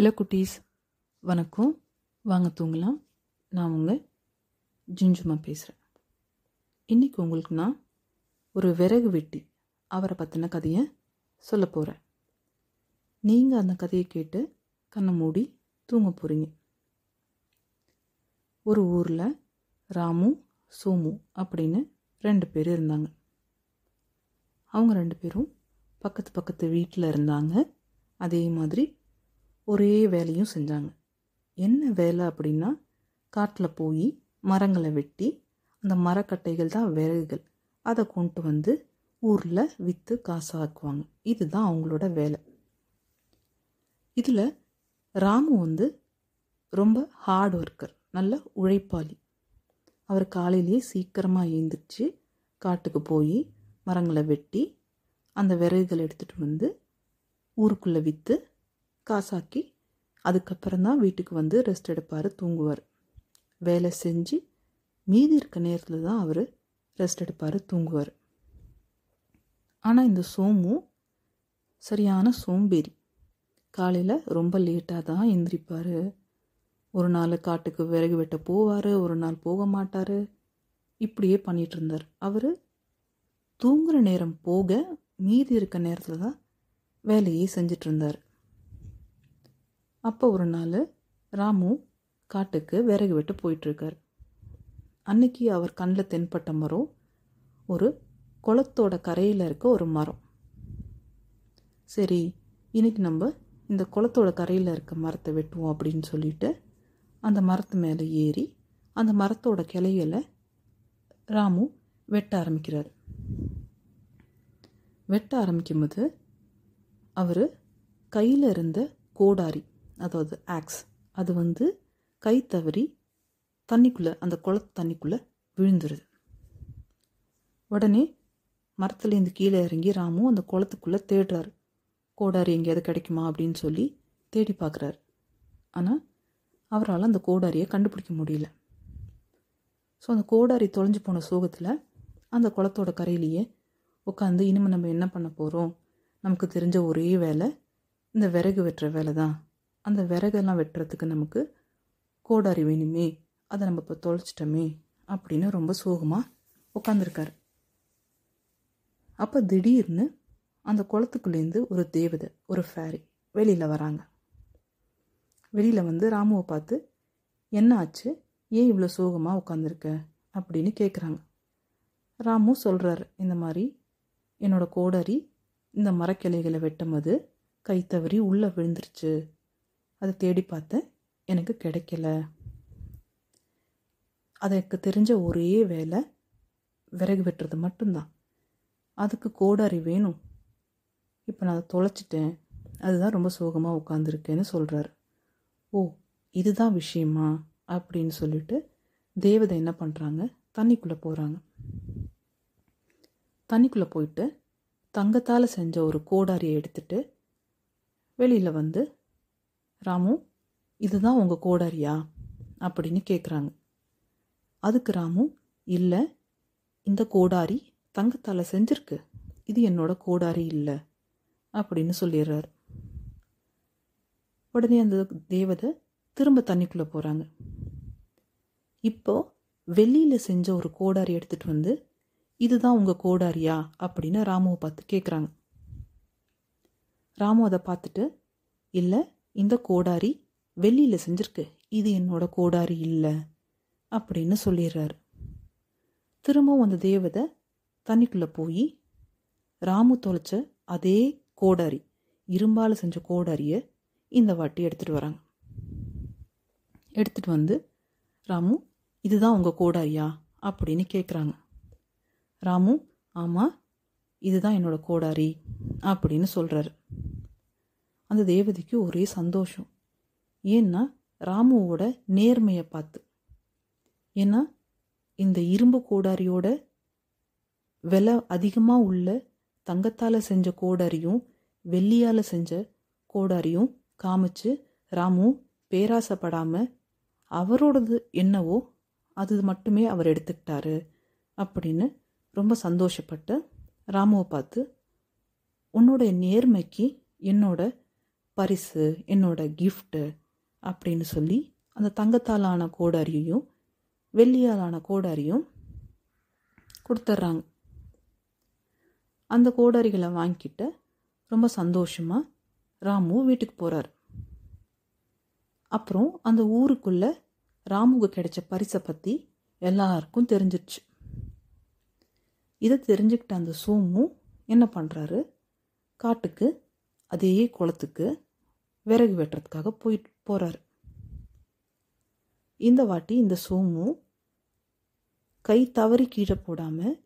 Hello குட்டீஸ். வணக்கம். வாங்க தூங்கலாம். நான் உங்கள் ஜிஞ்சுமா பேசுகிறேன் இன்றைக்கி உங்களுக்கு நான் ஒரு விறகு வெட்டி அவரை பற்றின கதையை சொல்ல போகிறேன் நீங்கள் அந்த கதையை கேட்டு கண்ணை மூடி தூங்க போகிறீங்க ஒரு ஊரில் ராமு சோமு அப்படின்னு ரெண்டு பேர் இருந்தாங்க. அவங்க ரெண்டு பேரும் பக்கத்து பக்கத்து வீட்டில் இருந்தாங்க. அதே மாதிரி ஒரே வேலையும் செஞ்சாங்க. என்ன வேலை அப்படின்னா காட்டில் போய் மரங்களை வெட்டி அந்த மரக்கட்டைகள் தான் விறகுகள். அதை கொண்டு வந்து ஊரில் விற்று காசாக்குவாங்க. இதுதான் அவங்களோட வேலை. இதில் ராமு வந்து ரொம்ப ஹார்ட் ஒர்க்கர் நல்ல உழைப்பாளி. அவர் காலையிலேயே சீக்கிரமாக எழுந்திரிச்சு காட்டுக்கு போய் மரங்களை வெட்டி அந்த விறகுகளை எடுத்துகிட்டு வந்து ஊருக்குள்ளே விற்று காசாக்கி அதுக்கப்புறம் தான் வீட்டுக்கு வந்து ரெஸ்ட் எடுப்பார் தூங்குவார். வேலை செஞ்சு மீதி இருக்க நேரத்தில் தான் அவர் ரெஸ்ட் எடுப்பார் தூங்குவார். ஆனால் இந்த சோமு சரியான சோம்பேறி. காலையில் ரொம்ப லேட்டாக தான் எந்திரிப்பார். ஒரு நாள் காட்டுக்கு விறகு வெட்ட போவார் ஒரு நாள் போக மாட்டார். இப்படியே பண்ணிகிட்டு இருந்தார். அவர் தூங்குகிற நேரம் போக மீதி இருக்க நேரத்தில் தான் வேலையே செஞ்சிட்ருந்தார் இருந்தார். அப்போ ஒரு நாள் ராமு காட்டுக்கு விறகு வெட்டு போயிட்டுருக்கார். அன்னைக்கு அவர் கண்ணில் தென்பட்ட மரம் ஒரு குளத்தோட கரையில் இருக்க ஒரு மரம். சரி இன்னைக்கு நம்ம இந்த குளத்தோட கரையில் இருக்க மரத்தை வெட்டுவோம் அப்படின்னு சொல்லிட்டு அந்த மரத்து மேலே ஏறி அந்த மரத்தோட கிளைகளை ராமு வெட்ட ஆரம்பிக்கிறார். வெட்ட ஆரம்பிக்கும்போது அவர் கையில் இருந்த கோடாரி அதாவது ஆக்ஸ் அது வந்து கை தவறி தண்ணிக்குள்ளே அந்த குளத்து தண்ணிக்குள்ளே விழுந்துருது. உடனே மரத்துலேருந்து கீழே இறங்கி ராமு அந்த குளத்துக்குள்ளே தேடுறாரு. கோடாரி எங்கேயாவது கிடைக்குமா அப்படின்னு சொல்லி தேடி பார்க்குறாரு. ஆனால் அவரால் அந்த கோடாரியை கண்டுபிடிக்க முடியல. ஸோ அந்த கோடாரி தொலைஞ்சு போன சோகத்தில் அந்த குளத்தோட கரையிலேயே உட்காந்து இனிமேல் நம்ம என்ன பண்ண போகிறோம் நமக்கு தெரிஞ்ச ஒரே வேலை இந்த விறகு வெட்டுற வேலை தான் அந்த விறகெல்லாம் வெட்டுறதுக்கு நமக்கு கோடாரி வேணுமே அதை நம்ம இப்போ தொலைச்சிட்டோமே அப்படின்னு ரொம்ப சோகமாக உட்காந்துருக்காரு அப்போ திடீர்னு அந்த குளத்துக்குள்ளேருந்து ஒரு தேவதை ஒரு ஃபேரி வெளியில் வராங்க. வெளியில் வந்து ராமுவை பார்த்து என்ன ஆச்சு? ஏன் இவ்வளோ சோகமாக உட்காந்துருக்க அப்படின்னு கேட்குறாங்க ராமு சொல்கிறார் இந்த மாதிரி என்னோட கோடாரி இந்த மரக்கிளைகளை வெட்டும்போது கை தவறி உள்ளே விழுந்துருச்சு. அதை தேடி பார்த்தேன் எனக்கு கிடைக்கல. அதற்கு தெரிஞ்ச ஒரே வேலை விறகு வெட்டுறது மட்டும்தான். அதுக்கு கோடாரி வேணும். இப்போ நான் அதை தொலைச்சிட்டேன். அதுதான் ரொம்ப சோகமாக உட்காந்துருக்கேன்னு சொல்கிறாரு ஓ இதுதான் விஷயமா? அப்படின்னு சொல்லிட்டு தேவதை என்ன பண்ணுறாங்க தண்ணிக்குள்ளே போகிறாங்க தண்ணிக்குள்ளே போயிட்டு தங்கத்தால் செஞ்ச ஒரு கோடாரியை எடுத்துட்டு வெளியில் வந்து ராமு இதுதான் உங்கள் கோடாரியா அப்படின்னு கேட்குறாங்க அதுக்கு ராமு இல்லை இந்த கோடாரி தங்கத்தால் செஞ்சிருக்கு. இது என்னோட கோடாரி இல்லை. அப்படின்னு சொல்லிடுறாரு. உடனே அந்த தேவதை திரும்ப தண்ணிக்குள்ளே போகிறாங்க இப்போ வெள்ளியில் செஞ்ச ஒரு கோடாரி எடுத்துகிட்டு வந்து இதுதான் உங்கள் கோடாரியா அப்படின்னு ராமுவை பார்த்து கேட்குறாங்க ராமு அதை பார்த்துட்டு இல்லை இந்த கோடாரி வெள்ளியில் செஞ்சிருக்கு. இது என்னோட கோடாரி இல்லை. அப்படின்னு சொல்லிடுறாரு. திரும்பவும் அந்த தேவதை தண்ணிக்குள்ளே போய் ராமு தொலைச்ச அதே கோடாரி இரும்பால் செஞ்ச கோடாரியை இந்த வாட்டி எடுத்துகிட்டு வராங்க. எடுத்துகிட்டு வந்து ராமு இதுதான் உங்கள் கோடாரியா? அப்படின்னு கேட்குறாங்க ராமு ஆமாம் இதுதான் என்னோடய கோடாரி அப்படின்னு சொல்கிறாரு அந்த தேவதைக்கு ஒரே சந்தோஷம். ஏன்னா ராமுவோட நேர்மையை பார்த்து. ஏன்னா இந்த இரும்பு கோடாரியோட விலை அதிகமாக உள்ள தங்கத்தால் செஞ்ச கோடாரியும் வெள்ளியால் செஞ்ச கோடாரியும் காமிச்சு ராமு பேராசைப்படாமல் அவரோடது என்னவோ அது மட்டுமே அவர் எடுத்துக்கிட்டாரு அப்படின்னு ரொம்ப சந்தோஷப்பட்டு ராமுவை பார்த்து உன்னோட நேர்மைக்கு என்னோட பரிசு என்னோட கிஃப்ட்டு அப்படின்னு சொல்லி அந்த தங்கத்தாலான கோடாரியையும் வெள்ளியாலான கோடாரியும் கொடுத்துட்றாங்க அந்த கோடாரிகளை வாங்கிக்கிட்டு ரொம்ப சந்தோஷமாக ராமு வீட்டுக்கு போகிறார் அப்புறம் அந்த ஊருக்குள்ளே ராமுக்கு கிடைச்ச பரிசை பற்றி எல்லாருக்கும் தெரிஞ்சிருச்சு. இதை தெரிஞ்சுக்கிட்ட அந்த சோமு என்ன பண்ணுறாரு காட்டுக்கு அதே குளத்துக்கு விறகு வெட்டுறதுக்காக போயிட்டு போகிறாரு இந்த வாட்டி இந்த சோமு கை தவறி கீழே போடாமல்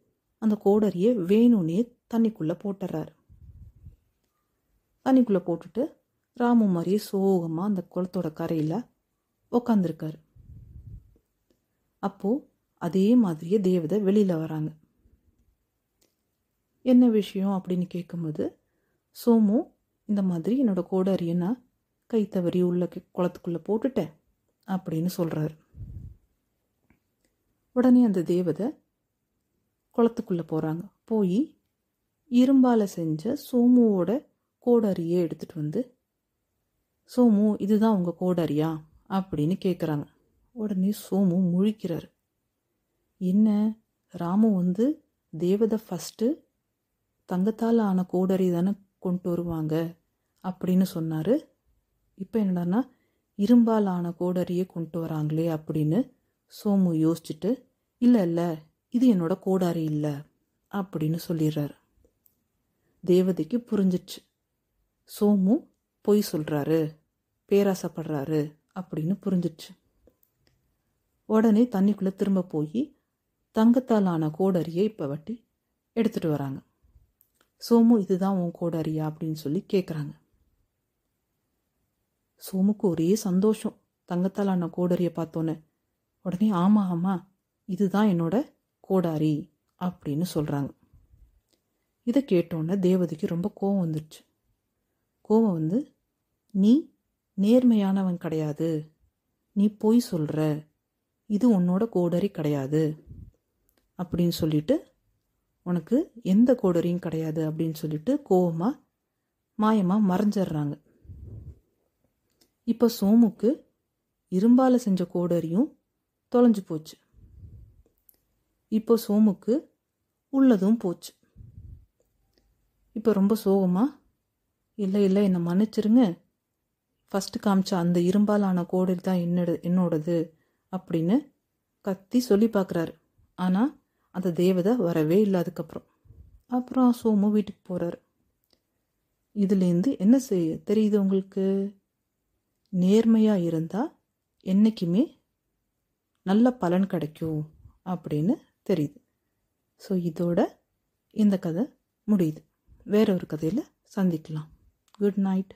அந்த கோடரியை வேணும்னே தண்ணிக்குள்ளே போட்டுறாரு. தண்ணிக்குள்ளே போட்டுட்டு ராமு மாதிரியே சோகமாக அந்த குளத்தோட கரையில் உக்காந்துருக்காரு. அப்போது அதே மாதிரியே தேவதை வெளியில் வராங்க. என்ன விஷயம் அப்படின்னு கேட்கும்போது சோமு இந்த மாதிரி என்னோட கோடாரியை நான் கை தவறி உள்ள குளத்துக்குள்ளே போட்டுட்டேன் அப்படின்னு சொல்கிறாரு உடனே அந்த தேவதை குளத்துக்குள்ளே போகிறாங்க போய் இரும்பால் செஞ்ச சோமுவோட கோடரியை எடுத்துகிட்டு வந்து சோமு இதுதான் உங்கள் கோடரியா? அப்படின்னு கேட்குறாங்க உடனே சோமு முழிக்கிறாரு. என்ன ராமு வந்து தேவதை ஃபஸ்ட்டு தங்கத்தால் ஆன கோடரி தானே கொண்டு வருவாங்க? அப்படின்னு சொன்னார். இப்போ என்னடான்னா இரும்பால் ஆன கோடரியே கொண்டு வராங்களே அப்படின்னு சோமு யோசிச்சுட்டு இல்லை இல்லை இது என்னோட கோடாரி இல்லை அப்படின்னு சொல்லிடுறாரு. தேவதைக்கு புரிஞ்சிச்சு. சோமு பொய் சொல்கிறாரு பேராசைப்படுறாரு அப்படின்னு புரிஞ்சிச்சு. உடனே தண்ணிக்குள்ளே திரும்ப போய் தங்கத்தால் ஆன கோடரியை இப்போ வட்டி எடுத்துகிட்டு வராங்க. சோமு இதுதான் உன் கோடாரியா? அப்படின்னு சொல்லி கேட்குறாங்க சோமுக்கு ஒரே சந்தோஷம். தங்கத்தால் ஆன கோடாரியை பார்த்தோன்னே உடனே ஆமாம் ஆமாம் இதுதான் என்னோட கோடாரி அப்படின்னு சொல்கிறாங்க இதை கேட்டோன்னே தேவதைக்கு ரொம்ப கோவம் வந்துடுச்சு கோவம் வந்து நீ நேர்மையானவன் கிடையாது. நீ பொய் சொல்கிற இது உன்னோட கோடரி கிடையாது. அப்படின்னு சொல்லிட்டு உனக்கு எந்த கோடரியும் கிடையாது அப்படின்னு சொல்லிட்டு கோவமாக மாயமாக மறைஞ்சிடுறாங்க. இப்போ சோமுக்கு இரும்பால் செஞ்ச கோடரியும் தொலைஞ்சு போச்சு. இப்போ சோமுக்கு உள்ளதும் போச்சு. இப்போ ரொம்ப சோகமாக இல்லை இல்லை என்னை மன்னிச்சிருங்க. ஃபஸ்ட்டு காமிச்ச அந்த இரும்பாலான கோடரி தான் என்னோட என்னோடது அப்படின்னு கத்தி சொல்லி பார்க்குறாரு ஆனால் அந்த தேவதை வரவே இல்லை அதுக்கப்புறம். அப்புறம் சோமு வீட்டுக்கு போகிறாரு இதுலேருந்து என்ன செய்ய தெரியுது உங்களுக்கு? நேர்மையாக இருந்தால் என்றைக்குமே நல்ல பலன் கிடைக்கும் அப்படின்னு தெரியுது. ஸோ இதோட இந்த கதை முடியுது. வேற ஒரு கதையில் சந்திக்கலாம். Good night